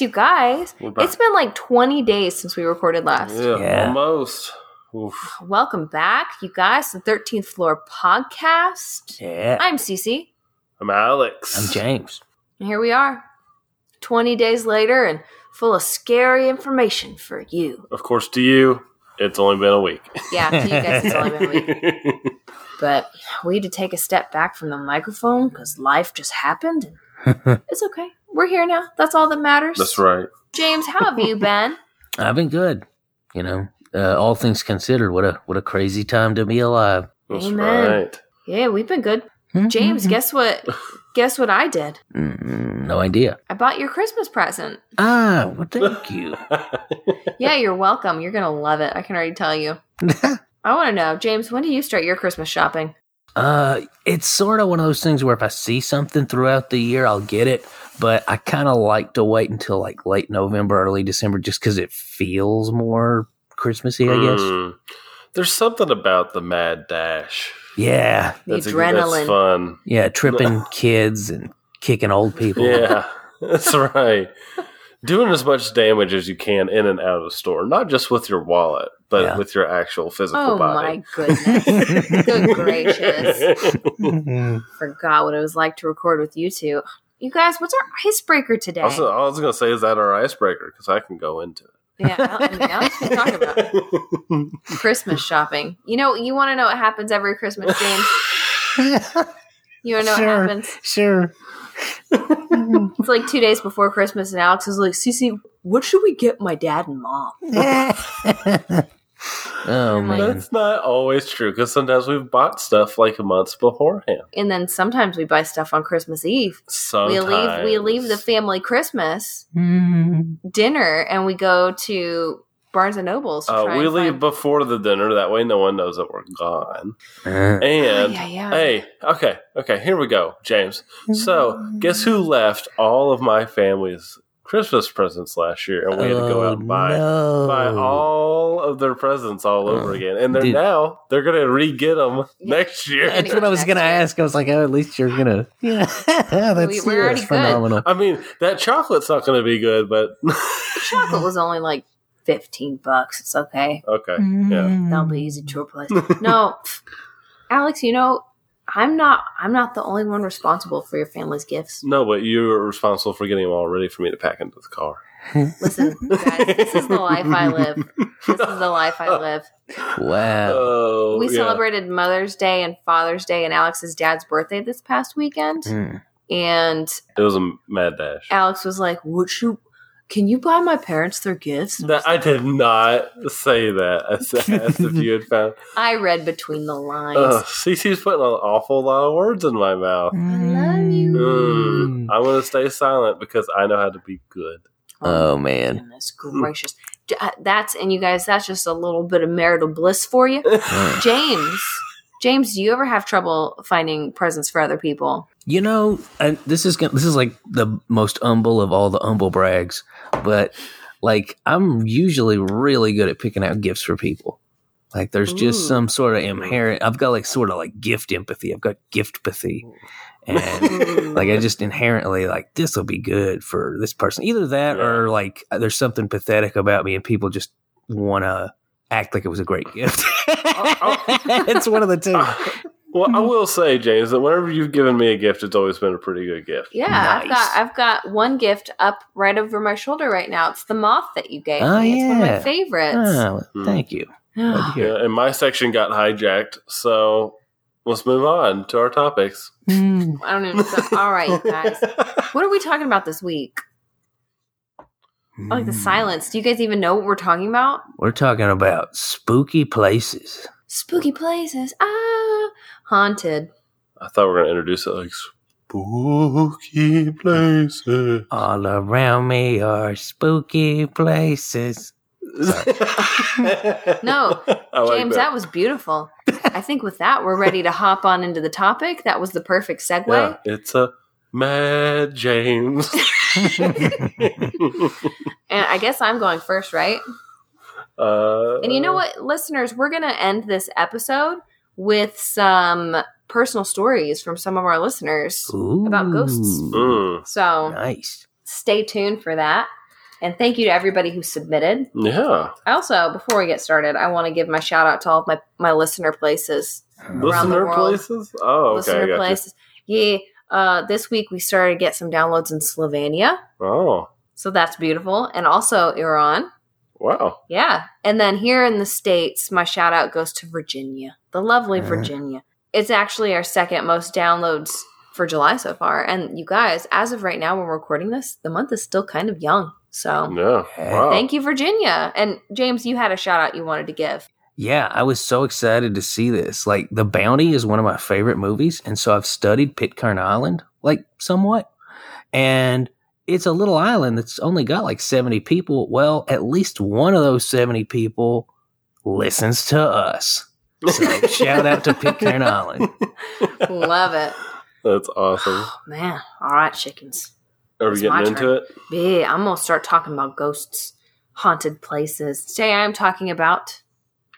You guys. It's been like 20 days since we recorded last. Yeah, Yeah. almost. Oof. Welcome back, you guys, to the 13th Floor Podcast. Yeah. I'm Cece, I'm Alex. I'm James. and here we are, 20 days later, and full of scary information for you. Of course, to you, it's only been a week. Yeah, to you guys, it's only been a week. But we had to take a step back from the microphone because life just happened. And it's okay. We're here now. That's all that matters. That's right. James, how have you been? I've been good. You know, uh, all things considered, what a what a crazy time to be alive. That's Amen. right. Yeah, we've been good. James, guess what? Guess what I did? Mm, no idea. I bought your Christmas present. Ah, well, thank you. Yeah, you're welcome. You're gonna love it. I can already tell you. I want to know, James. When do you start your Christmas shopping? Uh, it's sort of one of those things where if I see something throughout the year, I'll get it. But I kind of like to wait until like late November, early December, just because it feels more Christmassy. I guess. Mm. There's something about the mad dash. Yeah, The That's, a- adrenaline. that's fun. yeah, tripping kids and kicking old people. Yeah, that's right. Doing as much damage as you can in and out of the store, not just with your wallet, but Yeah. with your actual physical Oh body. Oh my goodness! Good gracious! Mm-hmm. Forgot what it was like to record with you two. You guys, what's our icebreaker today? I was, I was going to say, is that our icebreaker? Because I can go into it. yeah, I mean, now let's talk about. Christmas shopping. You know, you want to know what happens every Christmas, James? You want to know Sure. what happens? sure. It's like two days before Christmas, and Alex is like, "Cece, what should we get my dad and mom?" Oh man. That's not always true because sometimes we've bought stuff like months beforehand. And then sometimes we buy stuff on Christmas Eve. So we Sometimes leave we leave the family Christmas Mm. dinner and we go to Barnes and Nobles. To Uh, try we and leave find- before the dinner. That way, no one knows that we're gone. Uh, And yeah, yeah. hey, okay, okay, here we go, James. So, guess who left all of my family's Christmas presents last year, and we had to go oh, out and buy Oh, no. buy all of their presents all over Oh, again. And they're dude. now they're gonna re-get them Yeah. next year. That's what I was gonna ask. I was like, oh, at least you're gonna. Yeah, that's, We- we're already that's good. phenomenal. I mean, that chocolate's not gonna be good, but chocolate was only like fifteen bucks. It's okay. okay, yeah. That'll be easy to replace. no, Alex, you know, I'm not. I'm not the only one responsible for your family's gifts. No, but you're responsible for getting them all ready for me to pack into the car. Listen, guys, this is the life I live. This is the life I live. Wow. Oh, we yeah. celebrated Mother's Day and Father's Day and Alex's dad's birthday this past weekend. Mm. And It was a mad dash. Alex was like, "Would you? Can you buy my parents their gifts?" And I was That, I did not say that. I said if you had found. I read between the lines. Ugh, Cece's putting an awful lot of words in my mouth. I love you. Mm, I'm going to stay silent because I know how to be good. Oh man. Goodness gracious. Uh, That's and you guys, that's just a little bit of marital bliss for you. Mm. James, James, do you ever have trouble finding presents for other people? You know, and this is gonna, this is like the most humble of all the humble brags, but like I'm usually really good at picking out gifts for people. Like there's just some sort of inherent. I've got like sort of like gift empathy. I've got giftpathy, and like I just inherently like this will be good for this person. Either that Yeah. or like there's something pathetic about me, and people just want to act like it was a great gift. it's one of the two. well, I will say, James, that whenever you've given me a gift, it's always been a pretty good gift. Yeah, I've got I've got one gift up right over my shoulder right now. It's the moth that you gave Oh, me. It's one of my favorites. Oh, thank you. Glad to hear it. Yeah, and my section got hijacked, so let's move on to our topics. Mm. I don't even know. All right, you guys. What are we talking about this week? I like the Mm. silence. Do you guys even know what we're talking about? We're talking about spooky places. Spooky places. Ah, haunted. I thought we were going to introduce it like spooky places. All around me are spooky places. No, I like James, that. was beautiful. I think with that, we're ready to hop on into the topic. That was the perfect segue. Yeah, it's a Mad James. And I guess I'm going first, right? uh, And you know what, listeners, we're going to end this episode with some personal stories from some of our listeners Ooh. about ghosts. Mm. So Nice. stay tuned for that. And thank you to everybody who submitted. Yeah. I also, before we get started, I want to give my shout out to all of my, my listener places. Around the Listener world. places? Oh, okay. I listener got places. Yeah. Uh, this week we started to get some downloads in Slovenia. Oh, So that's beautiful. And also Iran. wow. Yeah. And then here in the States, my shout out goes to Virginia, the lovely Uh-huh. Virginia. It's actually our second most downloads for July so far. And you guys, as of right now, when we're recording this, the month is still kind of young. So Yeah. Wow. thank you, Virginia. And James, you had a shout out you wanted to give. Yeah, I was so excited to see this. Like, The Bounty is one of my favorite movies, and so I've studied Pitcairn Island, like, somewhat. And it's a little island that's only got like 70 people. Well, at least one of those 70 people listens to us. So, shout out to Pitcairn Island. Love it. That's awesome. Oh, man, all right, chickens. Are we It's getting into turn. it? Yeah, I'm going to start talking about ghosts, haunted places. Today I'm talking about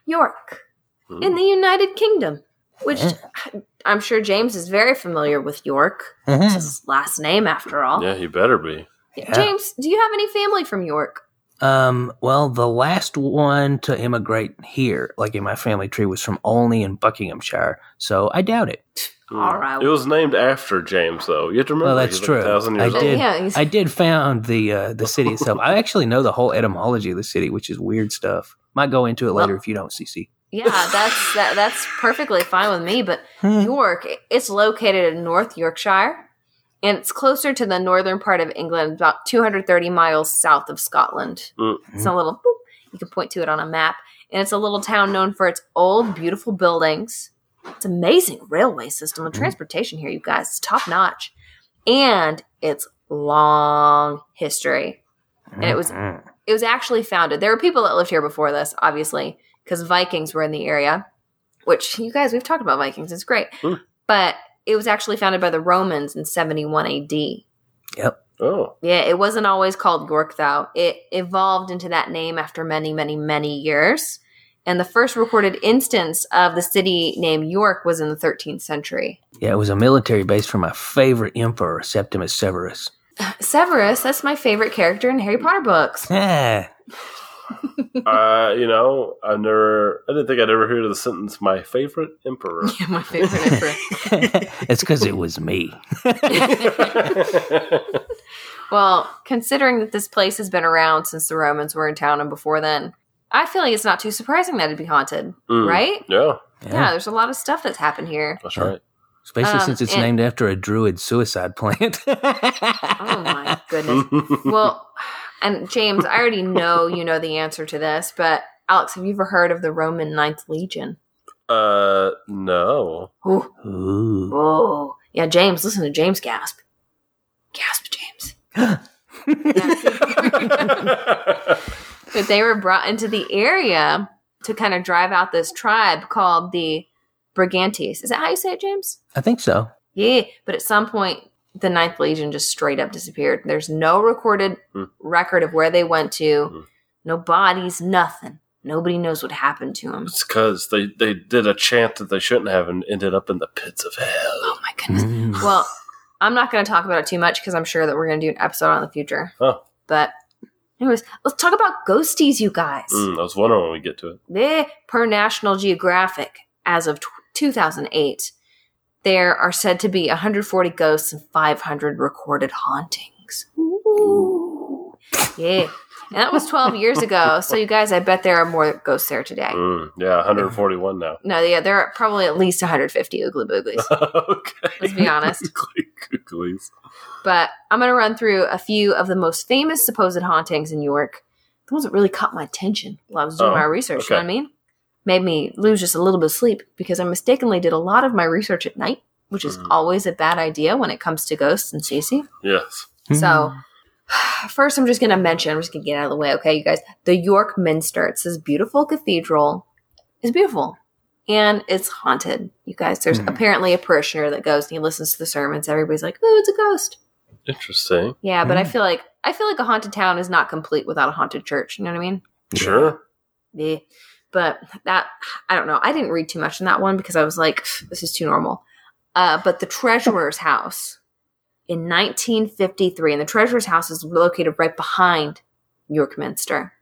York. Hmm. in the United Kingdom, which Yeah. I'm sure James is very familiar with York. It's his last name, after all. Yeah, he better be. Yeah. James, do you have any family from York? Um, well, the last one to immigrate here, like in my family tree, was from Olney in Buckinghamshire. So I doubt it. All right. It was named after James, though. You have to remember. Well, that's he's like a true. thousand I years old. did. Yeah, I did found the uh, the city itself. I actually know the whole etymology of the city, which is weird stuff. Might go into it later if you don't, CC. Yeah, that's that, that's perfectly fine with me. But York, it's located in North Yorkshire, and it's closer to the northern part of England, about 230 miles south of Scotland. Mm. It's a little. Boop, you can point to it on a map, and it's a little town known for its old, beautiful buildings. It's amazing railway system and transportation here, you guys. It's top notch, and its long history. And it was Mhm. It was actually founded. There were people that lived here before this, obviously, because Vikings were in the area. Which you guys, we've talked about Vikings. It's great, Hmm. but it was actually founded by the Romans in 71 AD. Yep. Oh, Yeah, it wasn't always called York though. It evolved into that name after many, many, many years. And the first recorded instance of the city named York was in the 13th century. Yeah, it was a military base for my favorite emperor, Septimus Severus. Severus, that's my favorite character in Harry Potter books. Yeah. uh, you know, I never. I didn't think I'd ever hear the sentence "my favorite emperor." Yeah, my favorite emperor. it's because it was me. Well, considering that this place has been around since the Romans were in town and before then, I feel like it's not too surprising that it'd be haunted, Mm. right? Yeah, Yeah. there's a lot of stuff that's happened here. that's right. Especially Um, since it's and- named after a druid suicide plant. Oh my goodness. Well, and James, I already know you know the answer to this, but Alex, have you ever heard of the Roman Ninth Legion? uh, no. Ooh. Ooh. Whoa. Yeah, James, listen to James gasp. Gasp, James. But they were brought into the area to kind of drive out this tribe called the Brigantes. Is that how you say it, James? I think so. Yeah, but at some point, the Ninth Legion just straight up disappeared. There's no recorded Hmm. record of where they went to. Hmm. No bodies, nothing. Nobody knows what happened to them. It's because they they did a chant that they shouldn't have and ended up in the pits of hell. Oh my goodness. Mm. Well, I'm not going to talk about it too much because I'm sure that we're going to do an episode on in the future. Oh. But, anyways, let's talk about ghosties, you guys. Mm, I was wondering when we get to it. They, per National Geographic, as of t- 2008, there are said to be 140 ghosts and 500 recorded hauntings. Ooh. Yeah. And that was 12 years ago. So, you guys, I bet there are more ghosts there today. Mm, yeah, 141 now. No, yeah, there are probably at least 150 oogly booglies. okay. Let's be honest. Googlies. But I'm going to run through a few of the most famous supposed hauntings in York. The ones that really caught my attention while I was doing Oh, my research. You know what I mean? Made me lose just a little bit of sleep because I mistakenly did a lot of my research at night, which is Mm. always a bad idea when it comes to ghosts and Cece. Yes. So, first, I'm just going to mention, I'm just going to get out of the way, okay, you guys? The York Minster. It's this beautiful cathedral. It's beautiful. And it's haunted. You guys, there's Mhm. apparently a parishioner that goes and he listens to the sermons. Everybody's like, oh, it's a ghost. Interesting. Yeah, but I Mm. feel like I feel like a haunted town is not complete without a haunted church. You know what I mean? Sure. Yeah. But that I don't know. I didn't read too much in that one because I was like, this is too normal. Uh, but the treasurer's house in 1953, and the treasurer's house is located right behind York Minster.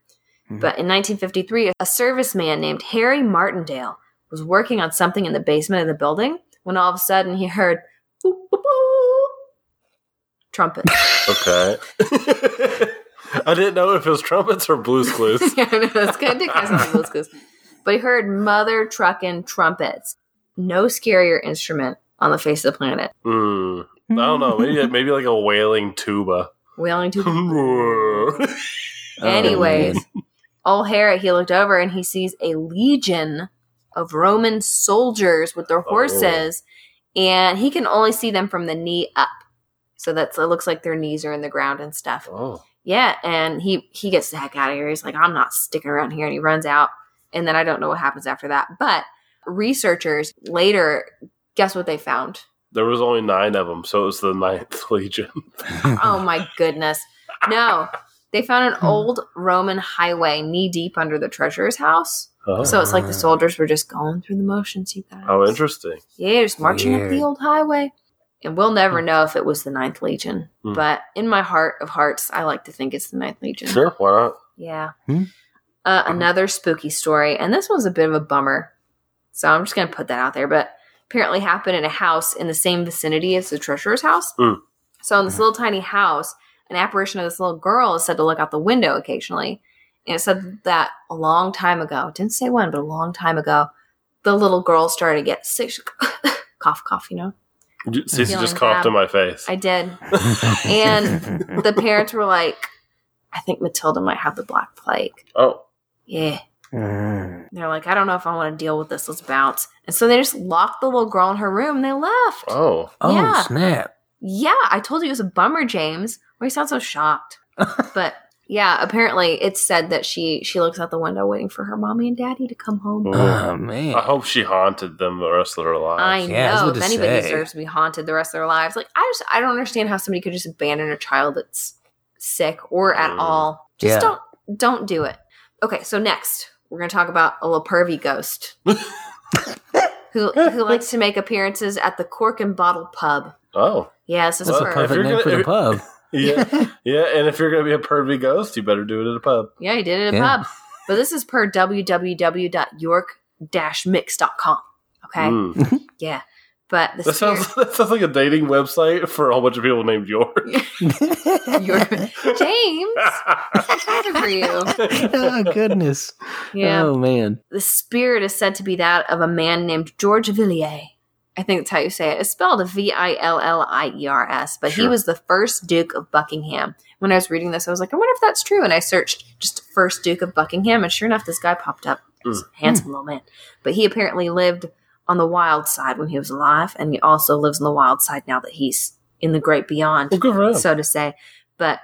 Mhm. But in 1953, a serviceman named Harry Martindale was working on something in the basement of the building when all of a sudden he heard "Boop, boop, boop," trumpet. Okay. I didn't know if it was trumpets or blues clues. yeah, it's kind of kind of Blues Clues. But he heard mother trucking trumpets. No scarier instrument on the face of the planet. Hmm. I don't know. Maybe maybe like a wailing tuba. Wailing to oh, Anyways, old Harry, he looked over and he sees a legion of Roman soldiers with their horses, and he can only see them from the knee up. So that's it looks like their knees are in the ground and stuff. oh. Yeah, and he he gets the heck out of here. He's like, I'm not sticking around here, and he runs out. And then I don't know what happens after that. But researchers later, guess what they found? There was only nine of them, so it was the ninth legion. Oh my goodness. No. They found an hmm. old Roman highway knee deep under the treasurer's house. Oh, So it's like the soldiers were just going through the motions, you guys. oh interesting. Yeah, just marching up the old highway. And we'll never know if it was the Ninth Legion. Hmm. But in my heart of hearts, I like to think it's the Ninth Legion. Sure, why not? Yeah. Hmm. Uh, another spooky story, and this one's a bit of a bummer. So I'm just going to put that out there. But apparently happened in a house in the same vicinity as the treasurer's house. Hmm. So in this little tiny house, an apparition of this little girl is said to look out the window occasionally. And it said that a long time ago, didn't say when, but a long time ago, the little girl started to get sick. cough, cough, you know? Cece just coughed bad. in my face. I did. And the parents were like, I think Matilda might have the Black Plague. oh, Yeah. Mm. They're like, I don't know if I want to deal with this. Let's bounce. And so they just locked the little girl in her room and they left. oh. Oh snap! Yeah, I told you it was a bummer, James. Why you sound so shocked? but yeah, apparently it's said that she she looks out the window waiting for her mommy and daddy to come home. Oh man! I hope she haunted them the rest of their lives. I Yeah, know about if to anybody say. deserves to be haunted the rest of their lives. Like I just I don't understand how somebody could just abandon a child that's sick or at Mm. all. Just Yeah. don't don't do it. Okay, so next we're gonna talk about a little pervy ghost who who likes to make appearances at the Cork and Bottle Pub. oh, Yes, this is a Well, for if perfect you're name gonna- for the pub. Yeah, yeah. And if you're gonna be a pervy ghost, you better do it at a pub. yeah, he did it at a pub. But this is per www.york-mix.com. Okay, Mm. yeah. But the That spirit- sounds that sounds like a dating website for a whole bunch of people named York. York- James, good for you. oh goodness! Yeah. Oh man! the spirit is said to be that of a man named George Villiers. I think that's how you say it. It's spelled V I L L I E R S, but he was the first Duke of Buckingham. When I was reading this, I was like, I wonder if that's true. And I searched just first Duke of Buckingham, and sure enough, this guy popped up. He's a handsome little man. But he apparently lived on the wild side when he was alive, and he also lives on the wild side now that he's in the great beyond well, good so to say. But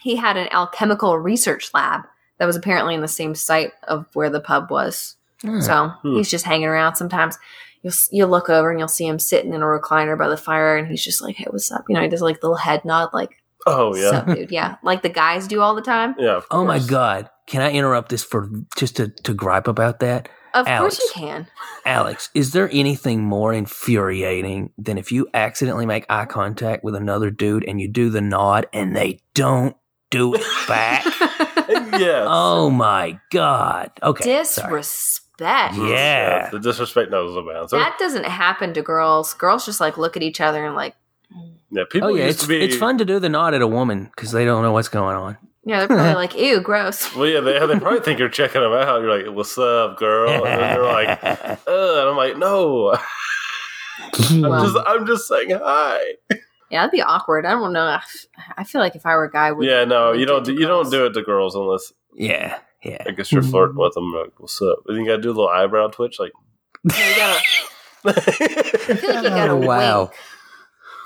he had an alchemical research lab that was apparently in the same site of where the pub was. Hmm. So Hmm. he's just hanging around. Sometimes you'll you'll look over and you'll see him sitting in a recliner by the fire, and he's just like, "Hey, what's up?" You know, he does like the little head nod, like, oh yeah, "Sup, dude?" Yeah, like the guys do all the time. yeah. Of Oh my god! Can I interrupt this for just to, to gripe about that? Of Alex. course you can. Alex, is there anything more infuriating than if you accidentally make eye contact with another dude and you do the nod and they don't do it back? yes. oh my god! Okay, sorry. Disrespect. Yeah. The disrespect knows no bounds. That doesn't happen to girls. Girls just like look at each other and like, yeah, people Oh yeah, used it's to be. it's fun to do the nod at a woman because they don't know what's going on. yeah, they're probably like, "Ew, gross." Well, yeah, they, they probably think you're checking them out. You're like, "What's up, girl?" And then they're like, "Ugh," and I'm like, "No, I'm Well- just, I'm just saying hi." Yeah, that'd be awkward. I don't know. I feel like if I were a guy, would Yeah, no, you do don't, it do, you don't do it to girls unless yeah, yeah. I guess you're flirting with them. Like, What's up? And you got to do a little eyebrow twitch, like. Yeah, you gotta, I feel like you gotta Oh, wow. wink,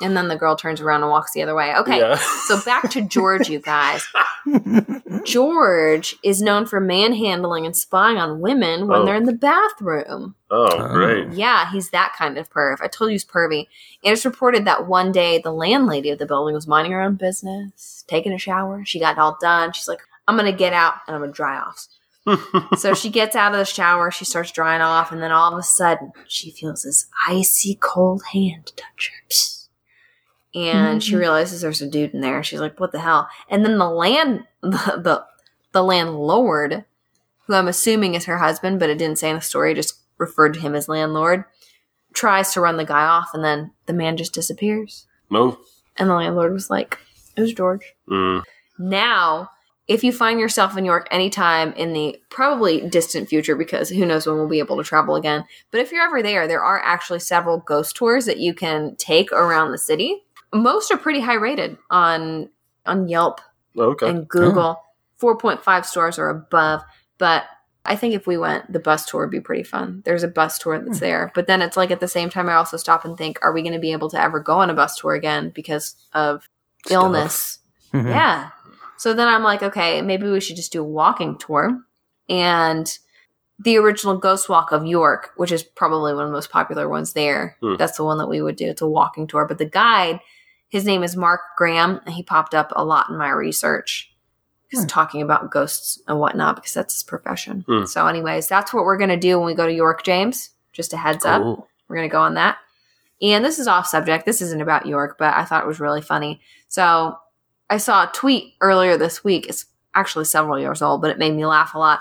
and then the girl turns around and walks the other way. Okay, Yeah. so back to George, you guys. George is known for manhandling and spying on women when Oh. they're in the bathroom. Oh, oh, great. Yeah, he's that kind of perv. I told you he's pervy. And it's reported that one day the landlady of the building was minding her own business, taking a shower. She got it all done. She's like, I'm going to get out and I'm going to dry off. so she gets out of the shower, she starts drying off, and then all of a sudden she feels this icy cold hand touch her. Psst. and she realizes there's a dude in there. She's like, "What the hell?" And then the land the the, the landlord, who I'm assuming is her husband, but it didn't say in the story, just referred to him as landlord, tries to run the guy off, and then the man just disappears. No. And the landlord was like, "It was George." Mm. Now, if you find yourself in New York anytime in the probably distant future, because who knows when we'll be able to travel again, but if you're ever there, there are actually several ghost tours that you can take around the city. Most are pretty high rated on on Yelp Okay. and Google. 4.5 stars or above. But I think if we went, the bus tour would be pretty fun. There's a bus tour that's there. But then it's like at the same time, I also stop and think, are we going to be able to ever go on a bus tour again because of illness? Mhm. Yeah. So then I'm like, okay, maybe we should just do a walking tour. And the original Ghost Walk of York, which is probably one of the most popular ones there, Hmm. that's the one that we would do. It's a walking tour. But the guide, his name is Mark Graham, and he popped up a lot in my research. Just Hmm. talking about ghosts and whatnot because that's his profession. Hmm. So, anyways, that's what we're going to do when we go to York, James. Just a heads up. Cool. We're going to go on that. And this is off subject. This isn't about York, but I thought it was really funny. So I saw a tweet earlier this week. It's actually several years old, but it made me laugh a lot.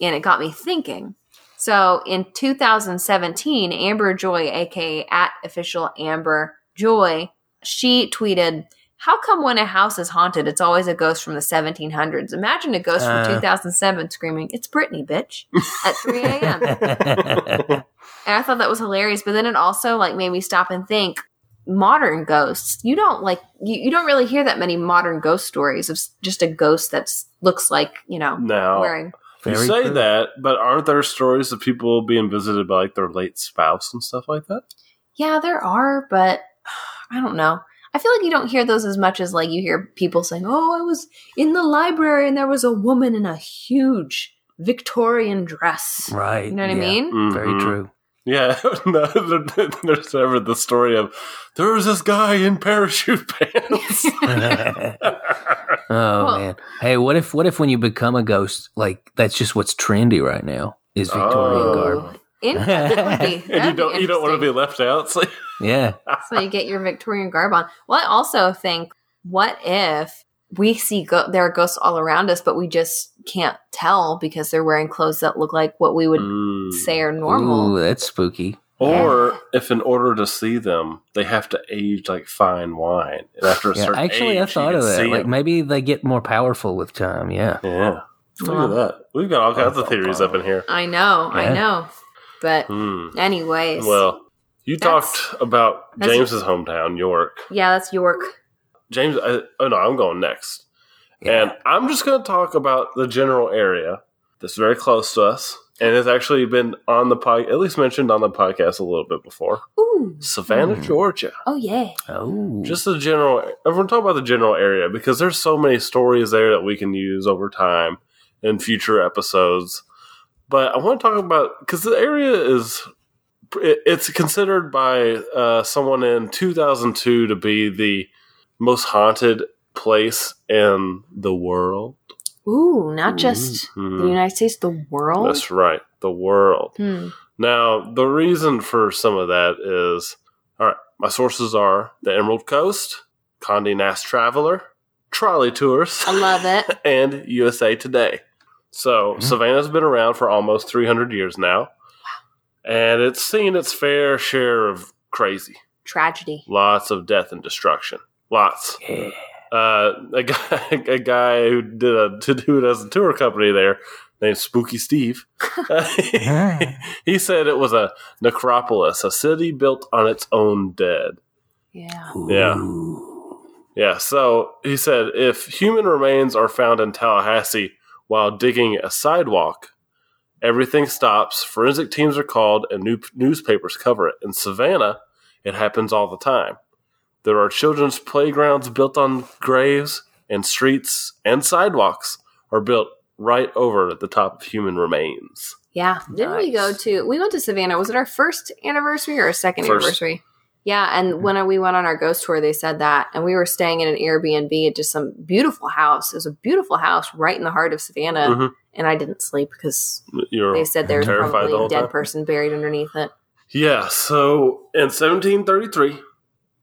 And it got me thinking. So in 2017, Amber Joy, aka at official Amber Joy, she tweeted, How come when a house is haunted, it's always a ghost from the 1700s? Imagine a ghost Uh. from 2007 screaming, It's Britney, bitch, at 3 a.m. And I thought that was hilarious. But then it also like made me stop and think modern ghosts. You don't like you, you don't really hear that many modern ghost stories of just a ghost that looks like, you know, Now, wearing you say true. that, but aren't there stories of people being visited by like their late spouse and stuff like that? Yeah, there are, but I don't know. I feel like you don't hear those as much as like you hear people saying, "Oh, I was in the library and there was a woman in a huge Victorian dress." Right. You know what I mean? Very Mhm. true. Yeah, no, there's ever the story of there was this guy in parachute pants. oh Well- man. Hey, what if what if when you become a ghost, like that's just what's trendy right now is Victorian Oh. garb. In- be- and you don't you don't want to be left out. So Yeah. so you get your Victorian garb on. Well, I also think, what if we see go- there are ghosts all around us, but we just can't tell because they're wearing clothes that look like what we would Mm. say are normal. Ooh, that's spooky. Or if in order to see them, they have to age like fine wine, and after a Yeah, certain actually, age, I thought you of that. Like Like 'em. maybe they get more powerful with time. Yeah. yeah. Look Wow. at that. We've got all kinds of theories up in here. I know, I know. But Hmm. anyways, Well, you That's- talked about that's- James's hometown, York. yeah, that's York. James, I, oh no, I'm going next. Yeah. And I'm just going to talk about the general area that's very close to us and has actually been on the pod, at least mentioned on the podcast a little bit before. Ooh, Savannah, Hmm. Georgia. oh yeah. oh. Just the general, everyone talk about the general area because there's so many stories there that we can use over time in future episodes. But I want to talk about because the area is it- it's considered by uh, someone in 2002 to be the most haunted place in the world. Ooh, not just Mhm. the United States, the world. That's right, the world. Hmm. Now, the reason for some of that is all right, my sources are the Emerald Coast, Condé Nast Traveler, Trolley Tours, I love it. and USA Today. So, Mhm. Savannah's been around for almost 300 years now. And it's seen its fair share of crazy. Tragedy. Lots of death and destruction. Lots. yeah. Uh, a guy, a guy who did a to do it as a tour company there, named Spooky Steve. he said it was a necropolis, a city built on its own dead. Yeah. Yeah. Ooh. Yeah, so he said if human remains are found in Tallahassee while digging a sidewalk, everything stops, forensic teams are called, and new- newspapers cover it. In Savannah, it happens all the time. There are children's playgrounds built on graves, and streets and sidewalks are built right over at the top of human remains. Yeah. Didn't we go Nice. to? We went to Savannah. Was it our first anniversary or our second First. anniversary? Yeah, and when we went on our ghost tour, they said that, and we were staying in an Airbnb at just some beautiful house. It was a beautiful house right in the heart of Savannah, Mhm. and I didn't sleep because You're they said there was terrified the probably a dead time? person buried underneath it. Yeah, so in 1733,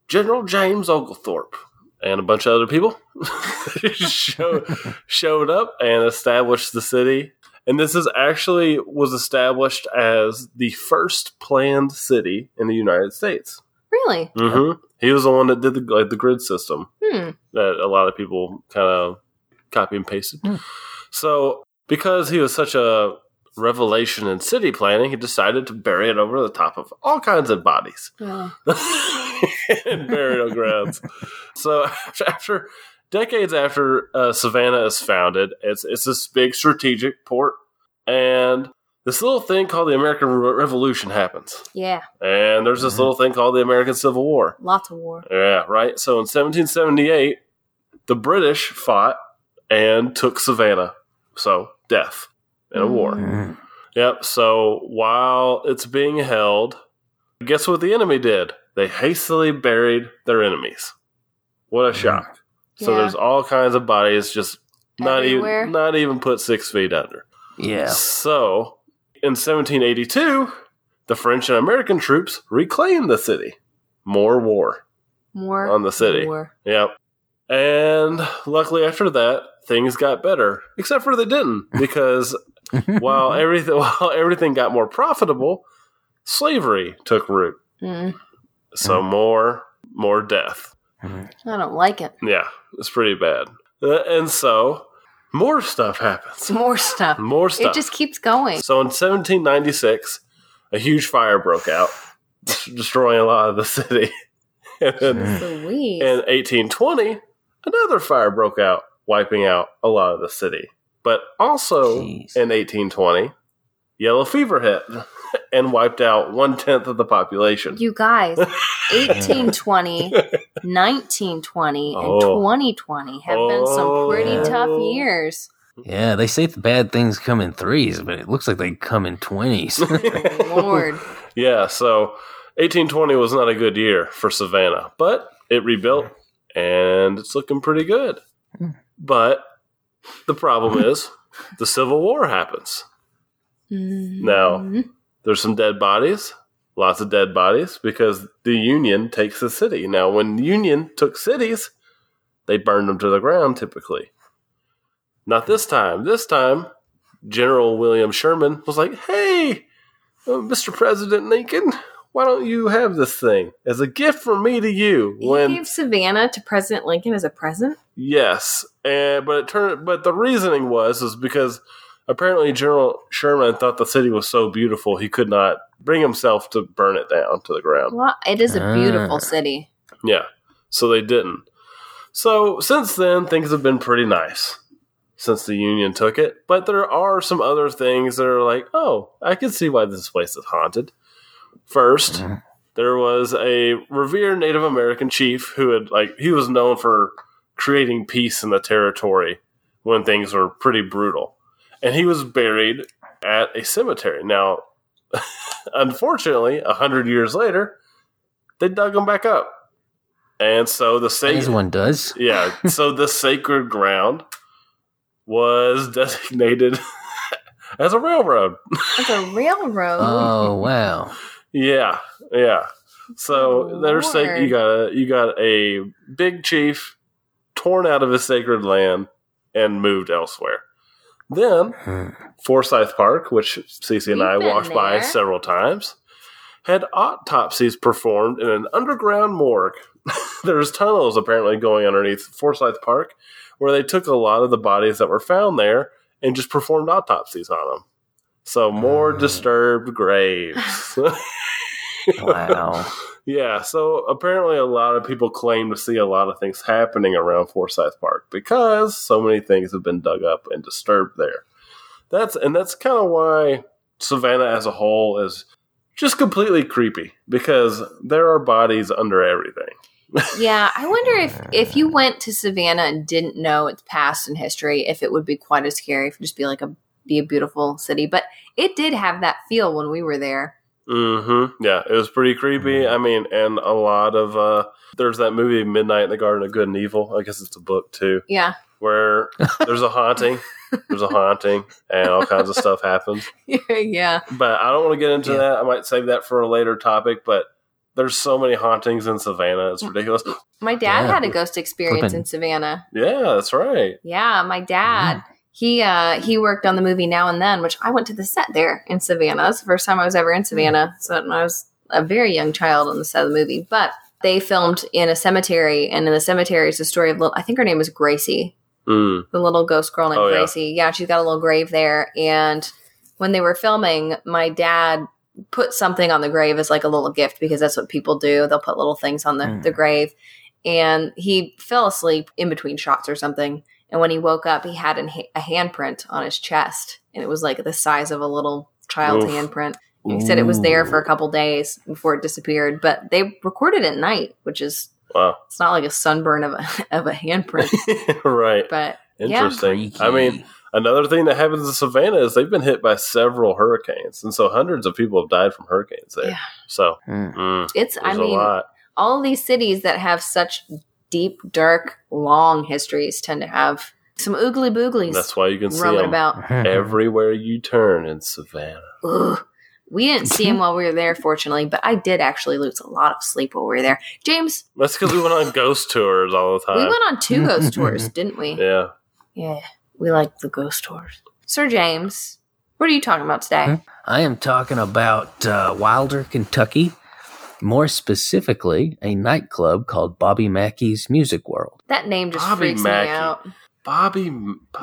General James Oglethorpe and a bunch of other people showed, showed up and established the city. And this is actually was established as the first planned city in the United States. Really? hmm He was the one that did the like the grid system Hmm. that a lot of people kind of copy and pasted. Hmm. So, because he was such a revelation in city planning, he decided to bury it over the top of all kinds of bodies Oh. in burial grounds. So, after decades after uh, Savannah is founded, it's it's this big strategic port, and this little thing called the American Re- Revolution happens, Yeah. and there's this little thing called the American Civil War. Lots of war. Yeah, right. So in 1778, the British fought and took Savannah. So death in a war. Mm. Yep. So while it's being held, guess what the enemy did? They hastily buried their enemies. What a shock! So there's all kinds of bodies just not Everywhere. even not even put six feet under. Yeah. So in 1782, the French and American troops reclaimed the city. More war. More On the city. War. Yep. And luckily, after that, things got better. Except for they didn't, because while everything while everything got more profitable, slavery took root. Mm. So more more death. I don't like it. Yeah, it's pretty bad. Uh, and so more stuff happens. More stuff. More stuff. It just keeps going. So in 1796, a huge fire broke out, destroying a lot of the city. and then Sweet. In 1820, another fire broke out, wiping out a lot of the city. But also Jeez. in 1820, yellow fever hit and wiped out one tenth of the population. You guys, 1820, 1920, and Oh. 2020 have been some pretty Oh. tough years. Yeah, they say the bad things come in threes, but it looks like they come in twenties. Lord. yeah, so 1820 was not a good year for Savannah, but it rebuilt and it's looking pretty good. But the problem is the Civil War happens. Now, Mhm. There's some dead bodies, lots of dead bodies, because the Union takes the city. Now, when the Union took cities, they burned them to the ground typically. Not this time. This time, General William Sherman was like, hey, uh, Mr. President Lincoln, why don't you have this thing as a gift from me to you? He When gave Savannah to President Lincoln as a present. Yes, and but it turned. But the reasoning was is because apparently General Sherman thought the city was so beautiful he could not bring himself to burn it down to the ground. Well, it is a beautiful Ah. city. Yeah, so they didn't. So since then, things have been pretty nice since the Union took it. But there are some other things that are like, oh, I can see why this place is haunted. First, Mhm. there was a revered Native American chief who had like he was known for creating peace in the territory when things were pretty brutal. And he was buried at a cemetery. Now, unfortunately, a hundred years later, they dug him back up. And so the As sacred one does. yeah, so the sacred ground was designated as a railroad. As a railroad. Oh wow. Yeah, yeah. So oh, Good there's sac- you got a you got a big chief torn out of his sacred land and moved elsewhere. Then Hmm. Forsyth Park, which Cece and We've I been walked by several times, had autopsies performed in an underground morgue. There's tunnels apparently going underneath Forsyth Park where they took a lot of the bodies that were found there and just performed autopsies on them. So more Mm. disturbed graves. Wow. Yeah, so apparently a lot of people claim to see a lot of things happening around Forsyth Park because so many things have been dug up and disturbed there. That's and that's kind of why Savannah as a whole is just completely creepy because there are bodies under everything. yeah, I wonder if if you went to Savannah and didn't know its past and history, if it would be quite as scary. If it would just be like a be a beautiful city, but it did have that feel when we were there. Mm-hmm. Yeah, it was pretty creepy. I mean, and a lot of uh there's that movie Midnight in the Garden of Good and Evil. I guess it's a book too. Yeah, Where there's a haunting. There's a haunting and all kinds of stuff happens. yeah. But I don't want to get into Yeah. that. I might save that for a later topic. But There's so many hauntings in Savannah. It's ridiculous. My dad Yeah. had a ghost experience Flippin'. in Savannah. Yeah, that's right. Yeah, my dad. He uh he worked on the movie Now and Then, which I went to the set there in Savannah. That's the first time I was ever in Savannah. So I was a very young child on the set of the movie. But they filmed in a cemetery, and in the cemetery is the story of little. I think her name is Gracie, Mm. the little ghost girl named Oh, yeah. Gracie. Yeah, she's got a little grave there. And when they were filming, my dad put something on the grave as like a little gift because that's what people do. They'll put little things on the, Mm. the grave. And he fell asleep in between shots or something. And when he woke up, he had an, a handprint on his chest, and it was like the size of a little child's Oof. handprint. And he said it was there for a couple days before it disappeared, but they recorded at night, which is Wow. it's not like a sunburn of a of a handprint, right. but yeah. Interesting. I mean, another thing that happens in Savannah is they've been hit by several hurricanes, and so hundreds of people have died from hurricanes there. Yeah. So Mm. mm, it's I there's a mean lot. all these cities that have such deep, dark, long histories tend to have some oogly booglies That's why you can see roaming them about. everywhere you turn in Savannah. Ugh. We didn't see him while we were there, fortunately, but I did actually lose a lot of sleep while we were there. James, That's because we went on ghost tours all the time. we went on two ghost tours, didn't we? yeah. Yeah, we like the ghost tours. Sir James, what are you talking about today? I am talking about uh, Wilder, Kentucky. More specifically, a nightclub called Bobby Mackey's Music World. That name just Bobby freaks Mackey. me out. Bobby.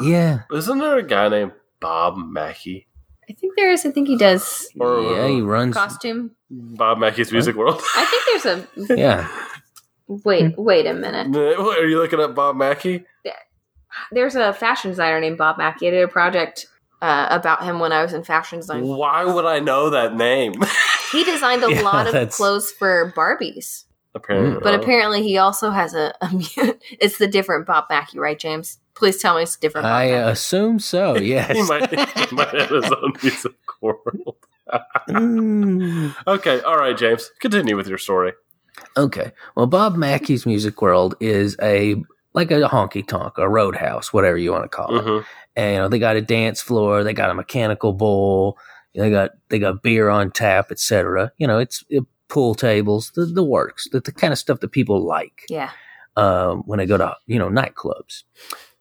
Yeah, Isn't there a guy named Bob Mackie? I think there is. I think he does Or uh, yeah, he runs. costume. Bob Mackey's Music World? I think there's a. Yeah, Wait, wait a minute. Are you looking at Bob Mackie? There's a fashion designer named Bob Mackie. I did a project uh, about him when I was in fashion design. Why would I know that name? He designed a Yeah, lot of that's- clothes for Barbies, Apparently, but not. apparently he also has a. a it's the different Bob Mackey, right, James? Please tell me it's different. Bob I Mackey. assume so. Yes. he might, he might have his own music world. Mm. Okay, all right, James, continue with your story. Okay. Well, Bob Mackey's Music World is a like a honky tonk, a roadhouse, whatever you want to call it. hmm And you know, they got a dance floor, they got a mechanical bull, they got they got beer on tap, etc. You know, it's it, pool tables, the, the works, the, the kind of stuff that people like yeah. um, when they go to you know nightclubs.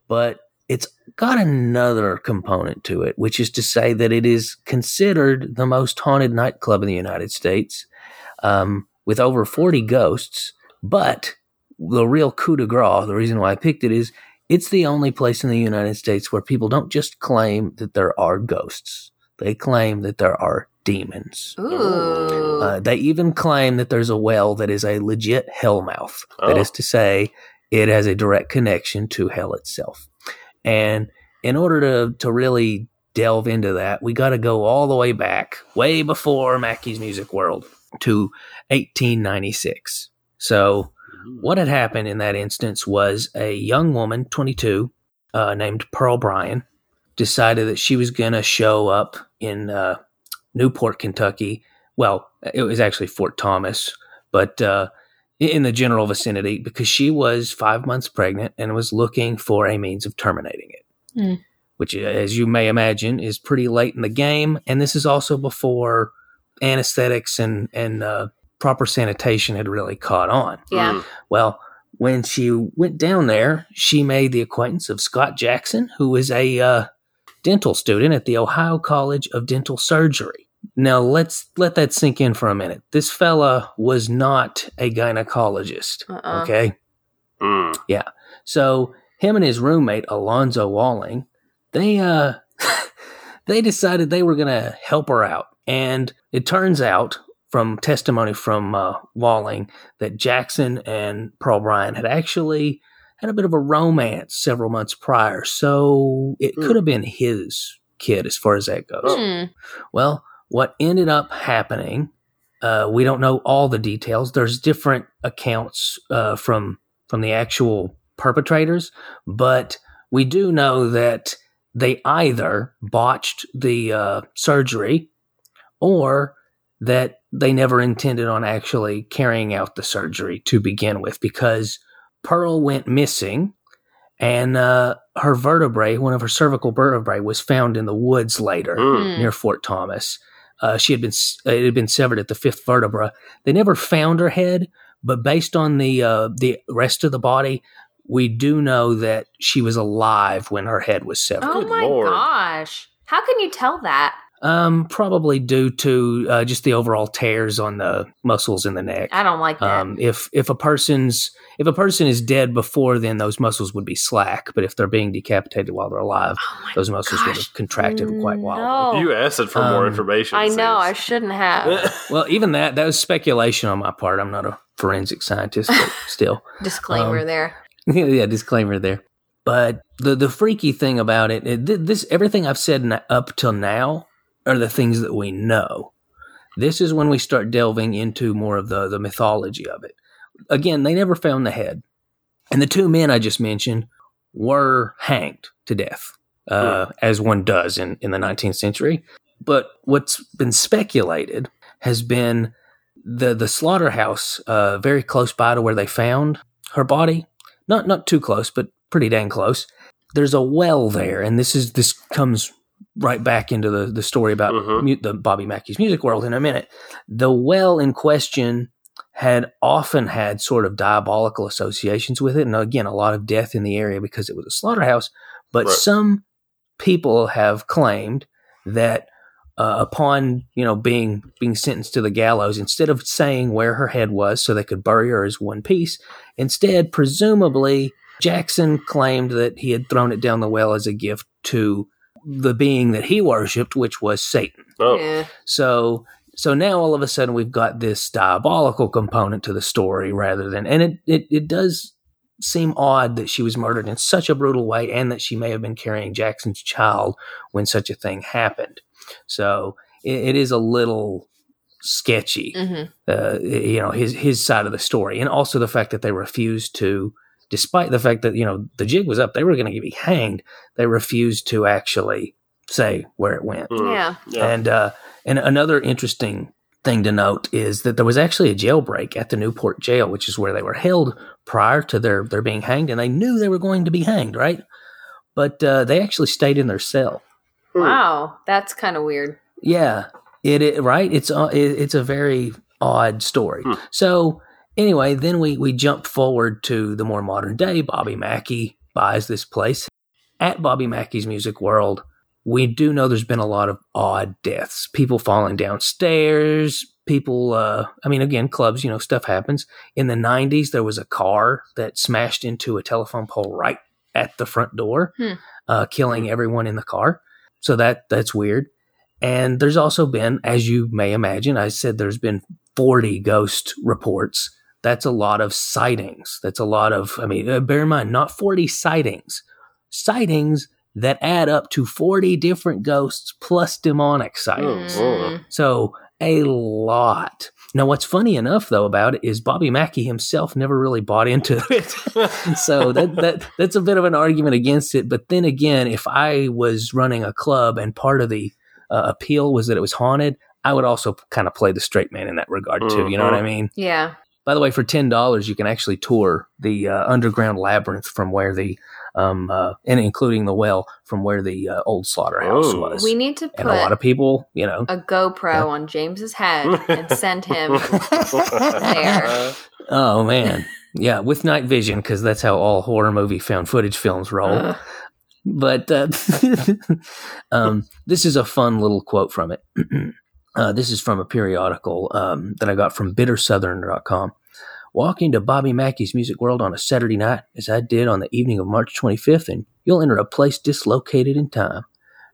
But it's got another component to it, which is to say that it is considered the most haunted nightclub in the United States, um, with over forty ghosts. But the real coup de grace, the reason why I picked it is it's the only place in the United States where people don't just claim that there are ghosts; they claim that there are demons. Ooh. Uh, they even claim that there's a well that is a legit hellmouth. That Oh. is to say, it has a direct connection to hell itself. And in order to, to really delve into that, we got to go all the way back, way before Mackey's Music World, to 1896. So, what had happened in that instance was a young woman, 22, uh, named Pearl Bryan, decided that she was going to show up in uh, Newport, Kentucky. Well, it was actually Fort Thomas, but uh, in the general vicinity because she was five months pregnant and was looking for a means of terminating it. Hmm. Which, as you may imagine, is pretty late in the game. And this is also before anesthetics and, and uh, proper sanitation had really caught on. yeah. Mm. Well, when she went down there, she made the acquaintance of Scott Jackson, who was a uh, dental student at the Ohio College of Dental Surgery. Now, let's let that sink in for a minute. This fella was not a gynecologist. Uh-uh. Okay. Mm. So, him and his roommate, Alonzo Walling, they, uh, they decided they were going to help her out. And it turns out, from testimony from uh, Walling, that Jackson and Pearl Bryan had actually had a bit of a romance several months prior. So it Hmm. could have been his kid as far as that goes. Hmm. Well, what ended up happening, uh, we don't know all the details. There's different accounts uh, from from the actual perpetrators, but we do know that they either botched the uh, surgery or that they never intended on actually carrying out the surgery to begin with because Pearl went missing and uh, her vertebrae, one of her cervical vertebrae, was found in the woods later Mm. Near Fort Thomas. uh, she had been it had been severed at the fifth vertebra. They never found her head, but based on the uh, the rest of the body, we do know that she was alive when her head was severed. Oh Good my Lord. gosh. How can you tell that? Um, probably due to uh, just the overall tears on the muscles in the neck. I don't like that. Um, if if a person's if a person is dead before then, those muscles would be slack. But if they're being decapitated while they're alive, oh those muscles would gosh. have contracted quite wildly. No. You asked it for more Um, information. I it know. I shouldn't have. Well, even that that was speculation on my part. I'm not a forensic scientist, but still. Disclaimer Um, there. yeah, disclaimer there. But the the freaky thing about it, it this everything I've said na- up till now are the things that we know. This is when we start delving into more of the the mythology of it. Again, they never found the head, and the two men I just mentioned were hanged to death, uh, as one does in in the 19th century. But what's been speculated has been the the slaughterhouse uh, very close by to where they found her body not not too close, but pretty dang close. There's a well there, and this is this comes right back into the the story about Mhm. mu- the Bobby Mackey's music world in a minute. The well in question had often had sort of diabolical associations with it, and again, a lot of death in the area because it was a slaughterhouse. But Right. some people have claimed that uh, upon you know being being sentenced to the gallows, instead of saying where her head was so they could bury her as one piece, instead, presumably, Jackson claimed that he had thrown it down the well as a gift to the being that he worshipped, which was Satan. Oh, Yeah. So so now all of a sudden we've got this diabolical component to the story rather than and it, it, it does seem odd that she was murdered in such a brutal way and that she may have been carrying Jackson's child when such a thing happened. So it, it is a little sketchy hmm uh, you know his his side of the story, and also the fact that they refused to, despite the fact that you know the jig was up, they were going to be hanged. They refused to actually say where it went. mm, Yeah. yeah. And uh, and another interesting thing to note is that there was actually a jailbreak at the Newport jail, which is where they were held prior to their their being hanged, and they knew they were going to be hanged, right? But uh, they actually stayed in their cell. Hmm. Wow. That's kind of weird. Yeah, it, it right. It's uh, it, it's a very odd story. Hmm. So anyway, then we we jump forward to the more modern day. Bobby Mackey buys this place at Bobby Mackey's Music World. We do know there's been a lot of odd deaths, people falling downstairs, people. Uh, I mean, again, clubs. You know, stuff happens. In the '90s, there was a car that smashed into a telephone pole right at the front door, Hmm. uh, killing everyone in the car. So that that's weird. And there's also been, as you may imagine, I said there's been 40 ghost reports. That's a lot of sightings. That's a lot of, I mean, uh, bear in mind, not 40 sightings, sightings that add up to 40 different ghosts plus demonic sightings. Mm. So a lot. Now, what's funny enough though about it is Bobby Mackey himself never really bought into it. so that that that's a bit of an argument against it. But then again, if I was running a club and part of the uh, appeal was that it was haunted, I would also kind of play the straight man in that regard too. You know what I mean? Yeah. By the way, for ten dollars, you can actually tour the uh, underground labyrinth from where the um uh, and including the well from where the uh, old slaughterhouse Oh. was. We need to and a lot of people, you know, a GoPro on James's head and send him there. Oh man, yeah, with night vision because that's how all horror movie found footage films roll. Ugh. But uh, um, this is a fun little quote from it. uh, this is from a periodical um, that I got from BitterSouthern.com. Walking to Bobby Mackey's Music World on a Saturday night, as I did on the evening of March 25th, and you'll enter a place dislocated in time.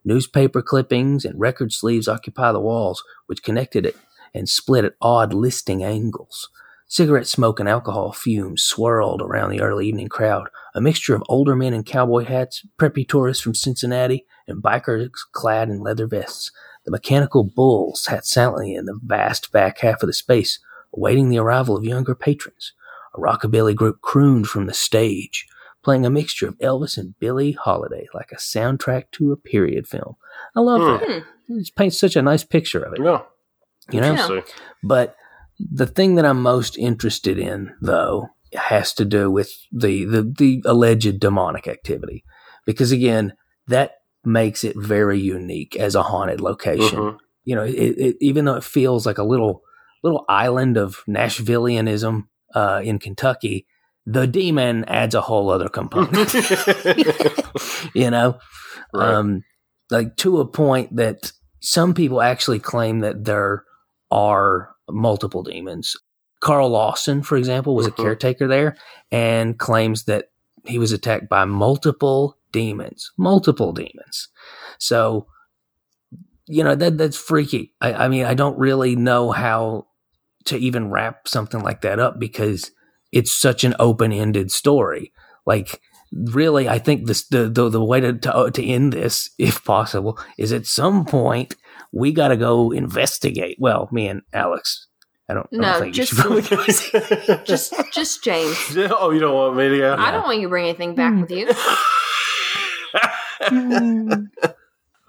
Newspaper clippings and record sleeves occupy the walls, which connected it and split at odd listing angles. Cigarette smoke and alcohol fumes swirled around the early evening crowd, a mixture of older men in cowboy hats, preppy tourists from Cincinnati, and bikers clad in leather vests. The mechanical bull sat silently in the vast back half of the space, awaiting the arrival of younger patrons. A rockabilly group crooned from the stage, playing a mixture of Elvis and Billie Holiday like a soundtrack to a period film. I love Hmm. that. It just paints such a nice picture of it. Yeah. You know? Interesting. But the thing that I'm most interested in, though, has to do with the, the, the alleged demonic activity. Because again, that makes it very unique as a haunted location. Mhm. you know, it, it, even though it feels like a little little island of Nashvilleianism uh, in Kentucky, the demon adds a whole other component. you know, Right. um, like to a point that some people actually claim that there are multiple demons. Carl Lawson, for example, was a Mhm. caretaker there and claims that he was attacked by multiple demons, multiple demons. So, you know, that that's freaky. I, I mean, I don't really know how to even wrap something like that up because it's such an open ended story. Like, really, I think this the the, the way to, to to end this, if possible, is at some point we got to go investigate. Well, me and Alex. I don't, I don't No, think just- you should. Just, just James. oh, you don't want me to go? I don't want you to bring anything back hmm. with you.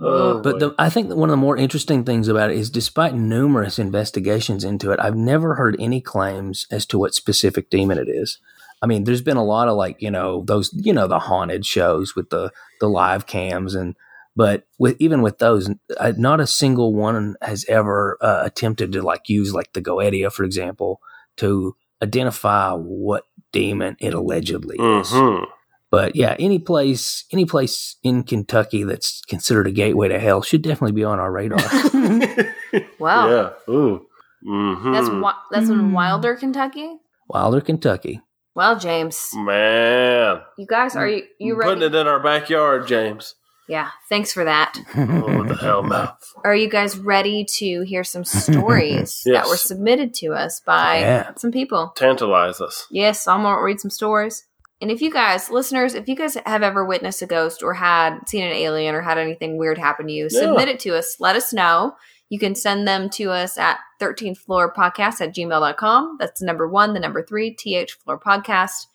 Oh, But the, I think that one of the more interesting things about it is, despite numerous investigations into it, I've never heard any claims as to what specific demon it is. I mean, there's been a lot of like you know those you know the haunted shows with the the live cams and but with even with those, uh, not a single one has ever uh, attempted to like use like the Goetia, for example, to identify what demon it allegedly is. Mhm. But yeah, any place, any place in Kentucky that's considered a gateway to hell should definitely be on our radar. Wow. Yeah. Ooh. Mhm. That's wi- that's in Mm. Wilder, Kentucky. Wilder, Kentucky. Well, James, Man. you guys, are you you Putting ready? it in our backyard, James. Yeah, thanks for that. Oh, the hell mouth. Are you guys ready to hear some stories that were submitted to us by Yeah. some people? Tantalize us. Yes, I'm gonna read some stories. And if you guys, listeners, if you guys have ever witnessed a ghost or had seen an alien or had anything weird happen to you, Yeah. submit it to us. Let us know. You can send them to us at 13th floor podcast at gmail.com. That's the number one, the number three, TH floor podcast.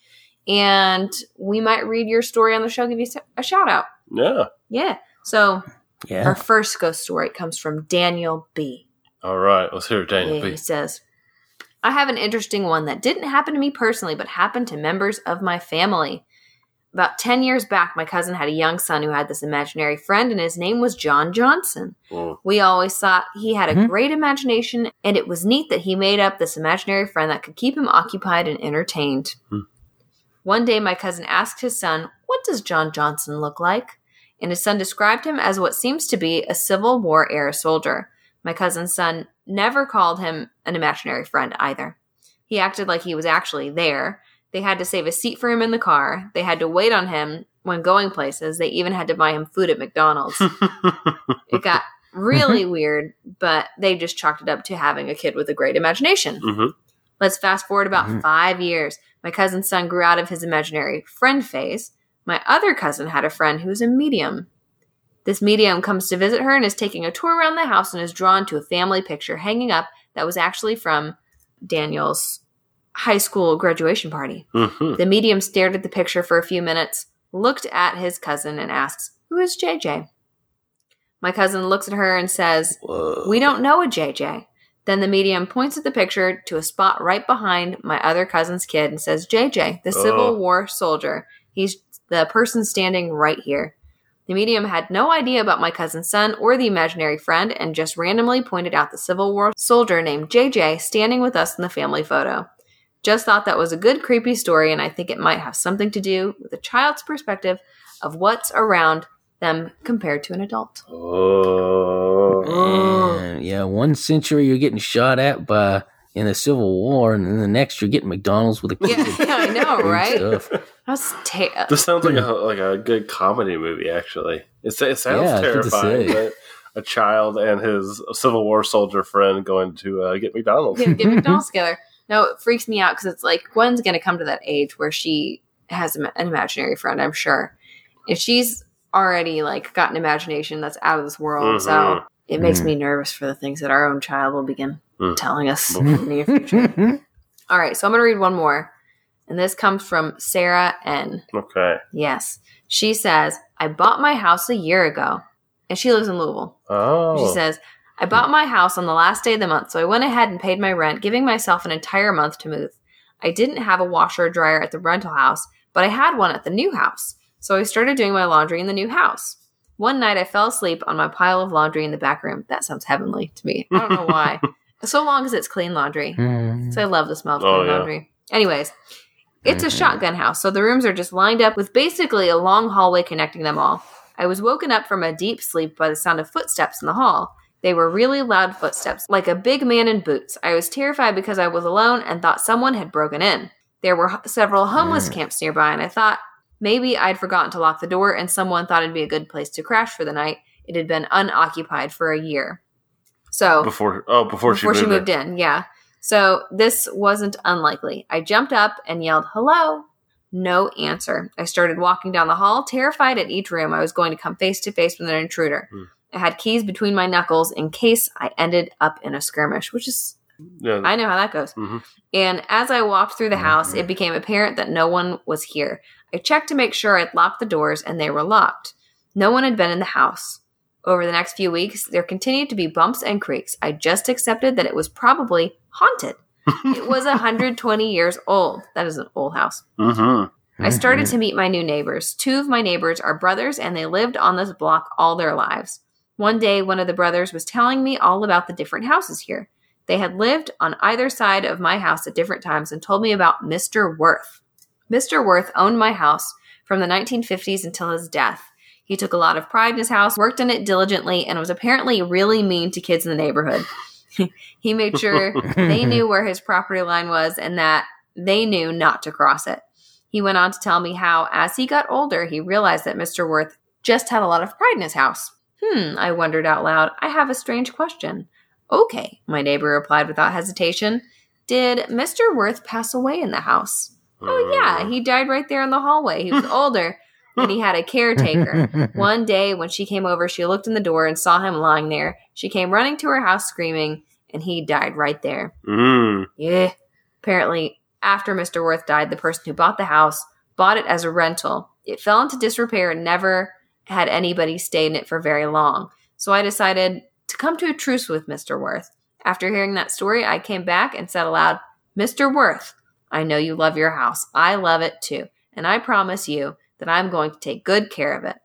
And we might read your story on the show, give you a shout out. Yeah. Yeah. So Yeah. our first ghost story comes from Daniel B. All right. Let's hear it, Daniel Yeah, B. he says, I have an interesting one that didn't happen to me personally, but happened to members of my family. About 10 years back, my cousin had a young son who had this imaginary friend, and his name was John Johnson. Mm. We always thought he had a Mhm. great imagination, and it was neat that he made up this imaginary friend that could keep him occupied and entertained. Hmm. One day, my cousin asked his son, What does John Johnson look like? And his son described him as what seems to be a Civil War era soldier. My cousin's son never called him an imaginary friend either. He acted like he was actually there. They had to save a seat for him in the car. They had to wait on him when going places. They even had to buy him food at McDonald's. it got really weird, but they just chalked it up to having a kid with a great imagination. Mhm. Let's fast forward about Mhm. five years. My cousin's son grew out of his imaginary friend phase. My other cousin had a friend who was a medium. This medium comes to visit her and is taking a tour around the house and is drawn to a family picture hanging up that was actually from Daniel's high school graduation party. Mhm. The medium stared at the picture for a few minutes, looked at his cousin, and asks, Who is JJ? My cousin looks at her and says, Whoa. We don't know a JJ. Then the medium points at the picture to a spot right behind my other cousin's kid and says, JJ, the Civil Oh. War soldier. He's the person standing right here. The medium had no idea about my cousin's son or the imaginary friend and just randomly pointed out the Civil War soldier named JJ standing with us in the family photo. Just thought that was a good, creepy story, and I think it might have something to do with a child's perspective of what's around them compared to an adult. Oh. And, yeah, one century you're getting shot at by in the Civil War, and then the next you're getting McDonald's with a kid. Yeah, I know, and right? Stuff. That's ta- This sounds like a like a good comedy movie. Actually, it, it sounds Yeah, I was about to terrifying. But a child and his Civil War soldier friend going to uh, get McDonald's. get, get McDonald's together. No, it freaks me out because it's like Gwen's going to come to that age where she has an imaginary friend. I'm sure, if she's already like got an imagination that's out of this world, so Mhm. it makes Mhm. me nervous for the things that our own child will begin Mm. telling us in the near future. All right, so I'm going to read one more, and this comes from Sarah N. Okay. Yes, she says I bought my house a year ago, and she lives in Louisville. Oh. She says, I bought my house on the last day of the month, so I went ahead and paid my rent, giving myself an entire month to move. I didn't have a washer or dryer at the rental house, but I had one at the new house. So I started doing my laundry in the new house. One night I fell asleep on my pile of laundry in the back room. That sounds heavenly to me. I don't know why. so long as it's clean laundry. Mm. So I love the smell of Oh, clean yeah. laundry. Anyways, it's a Mhm. shotgun house, so the rooms are just lined up with basically a long hallway connecting them all. I was woken up from a deep sleep by the sound of footsteps in the hall. They were really loud footsteps, like a big man in boots. I was terrified because I was alone and thought someone had broken in. There were several homeless Mm. camps nearby, and I thought maybe I'd forgotten to lock the door and someone thought it'd be a good place to crash for the night. It had been unoccupied for a year. So Before oh before, before she she moved, moved in. Yeah. So this wasn't unlikely. I jumped up and yelled, hello. No answer. I started walking down the hall, terrified at each room I was going to come face to face with an intruder. Hmm. I had keys between my knuckles in case I ended up in a skirmish, which is, Yeah. I know how that goes. Mhm. And as I walked through the house, Mhm. it became apparent that no one was here. I checked to make sure I'd locked the doors, and they were locked. No one had been in the house. Over the next few weeks, there continued to be bumps and creaks. I just accepted that it was probably haunted. it was 120 years old. That is an old house. Mhm. I started to meet my new neighbors. Two of my neighbors are brothers, and they lived on this block all their lives. One day, one of the brothers was telling me all about the different houses here. They had lived on either side of my house at different times and told me about Mr. Worth. Mr. Worth owned my house from the 1950s until his death. He took a lot of pride in his house, worked in it diligently, and was apparently really mean to kids in the neighborhood. he made sure they knew where his property line was and that they knew not to cross it. He went on to tell me how, as he got older, he realized that Mr. Worth just had a lot of pride in his house. Hmm, I wondered out loud. I have a strange question. Okay, my neighbor replied without hesitation. Did Mr. Worth pass away in the house? Oh, yeah, he died right there in the hallway. He was older and he had a caretaker. One day, when she came over, she looked in the door and saw him lying there. She came running to her house screaming, and he died right there. Mm. Yeah. Apparently, after Mr. Worth died, the person who bought the house bought it as a rental. It fell into disrepair and never had anybody stay in it for very long. So I decided to come to a truce with Mr. Worth. After hearing that story, I came back and said aloud, Mr. Worth, I know you love your house. I love it too. And I promise you that I'm going to take good care of it.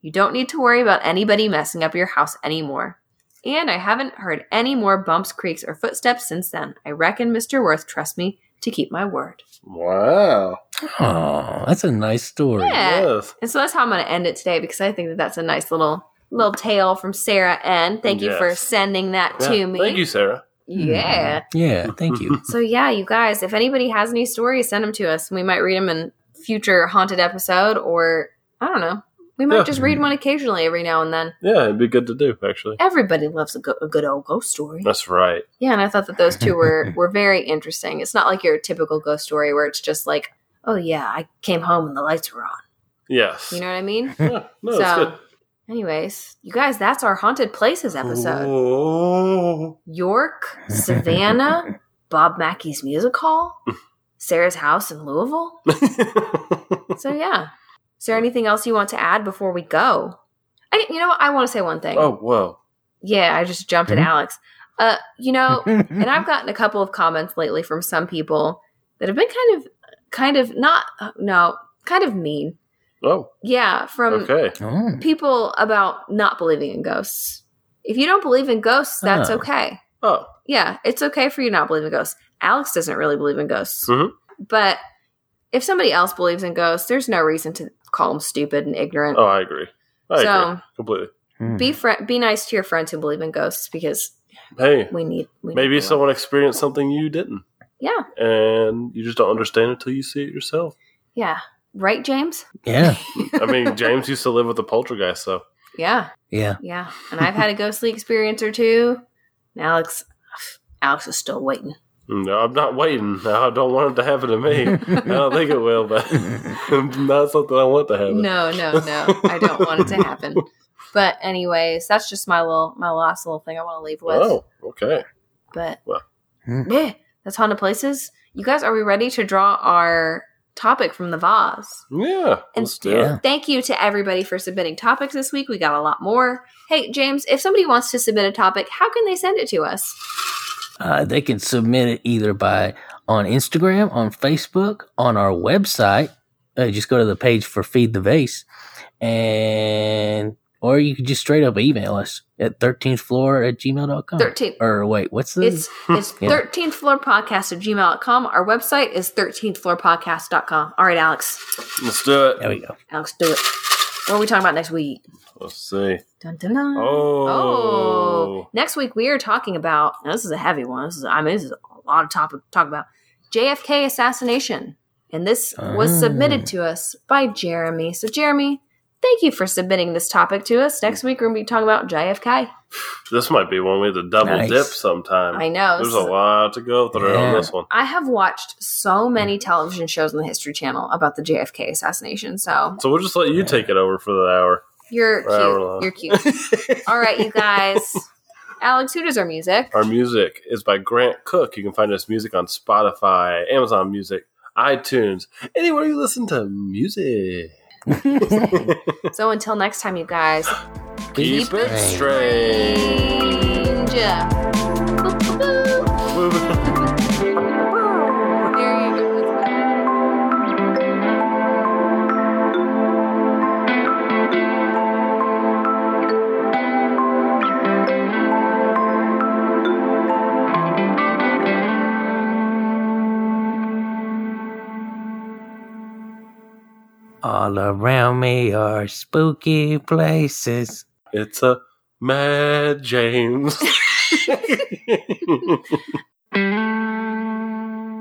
You don't need to worry about anybody messing up your house anymore. And I haven't heard any more bumps, creaks, or footsteps since then. I reckon Mr. Worth trusts me to keep my word. Wow. Oh, that's a nice story. Yeah. Yes. And so that's how I'm going to end it today because I think that that's a nice little little tale from Sarah. And thank you for sending that Yeah. to me. Thank you, Sarah. Yeah. Mm-hmm. Yeah, thank you. So yeah, you guys, if anybody has any stories, send them to us. And we might read them in future haunted episode, or I don't know. We might Yeah. just read one occasionally every now and then. Yeah, it'd be good to do, actually. Everybody loves a, go- a good old ghost story. That's right. Yeah, and I thought that those two were were very interesting. It's not like your typical ghost story where it's just like, oh yeah, I came home and the lights were on. Yes. You know what I mean? yeah, no, it's so, good. anyways, you guys, that's our haunted places episode. Oh. York, Savannah, Bob Mackey's Music Hall, Sarah's house in Louisville. So yeah, is there anything else you want to add before we go? I, you know, what? I want to say one thing. oh, whoa. Yeah, I just jumped at Alex. Uh, you know, and I've gotten a couple of comments lately from some people that have been kind of, kind of not, no, kind of mean. Oh, Yeah, from okay. Oh. people about not believing in ghosts. If you don't believe in ghosts, that's Oh. okay. Oh, Yeah, it's okay for you not believe in ghosts. Alex doesn't really believe in ghosts. Mhm. But if somebody else believes in ghosts, there's no reason to call them stupid and ignorant. oh, I agree. I So- agree completely. Hmm. Be fri be nice to your friends who believe in ghosts because Hey, we need we maybe need someone experienced something you didn't, Yeah. and you just don't understand it until you see it yourself. Yeah. Right, James? Yeah, I mean, James used to live with a poltergeist, so Yeah. yeah. Yeah. And I've had a ghostly experience or two. And Alex Alex is still waiting. No, I'm not waiting. I don't want it to happen to me. I don't think it will, but not something I want to happen. No, no, no. I don't want it to happen. But anyways, that's just my little my last little thing I want to leave with. Oh, okay. But Well. Hmm. yeah, that's haunted places. You guys, are we ready to draw our topic from the vase? Yeah, And- let's do Yeah. it. Thank you to everybody for submitting topics this week. We got a lot more. Hey, James, if somebody wants to submit a topic, how can they send it to us? Uh, they can submit it either by on Instagram, on Facebook, on our website. Uh, just go to the page for Feed the Vase and Or you can just straight up email us at 13th floor at gmail.com. 13th. Or wait, what's the. It's it's Yeah. 13th floor podcast at gmail.com. Our website is 13th floor podcast.com. All right, Alex. Let's do it. there we go. Alex, do it. What are we talking about next week? Let's see. Dun, dun, dun. Oh. Oh. Next week we are talking about now this is a heavy one. This is I mean this is a lot of topic to talk about. JFK assassination. And this was Ah. submitted to us by Jeremy. So Jeremy, thank you for submitting this topic to us. Next week we're gonna be talking about JFK. This might be one we have to double Nice. dip sometime. I know. There's a lot to go through on this one. I have watched so many television shows on the History Channel about the JFK assassination. So So we'll just let you take it over for the hour. You're cute. well. You're cute. All right, you guys. Alex, who does our music? Our music is by Grant Cook. You can find his music on Spotify, Amazon Music, iTunes, anywhere you listen to music. So until next time, you guys. Keep it strange. strange. All around me are spooky places. It's a Mad James.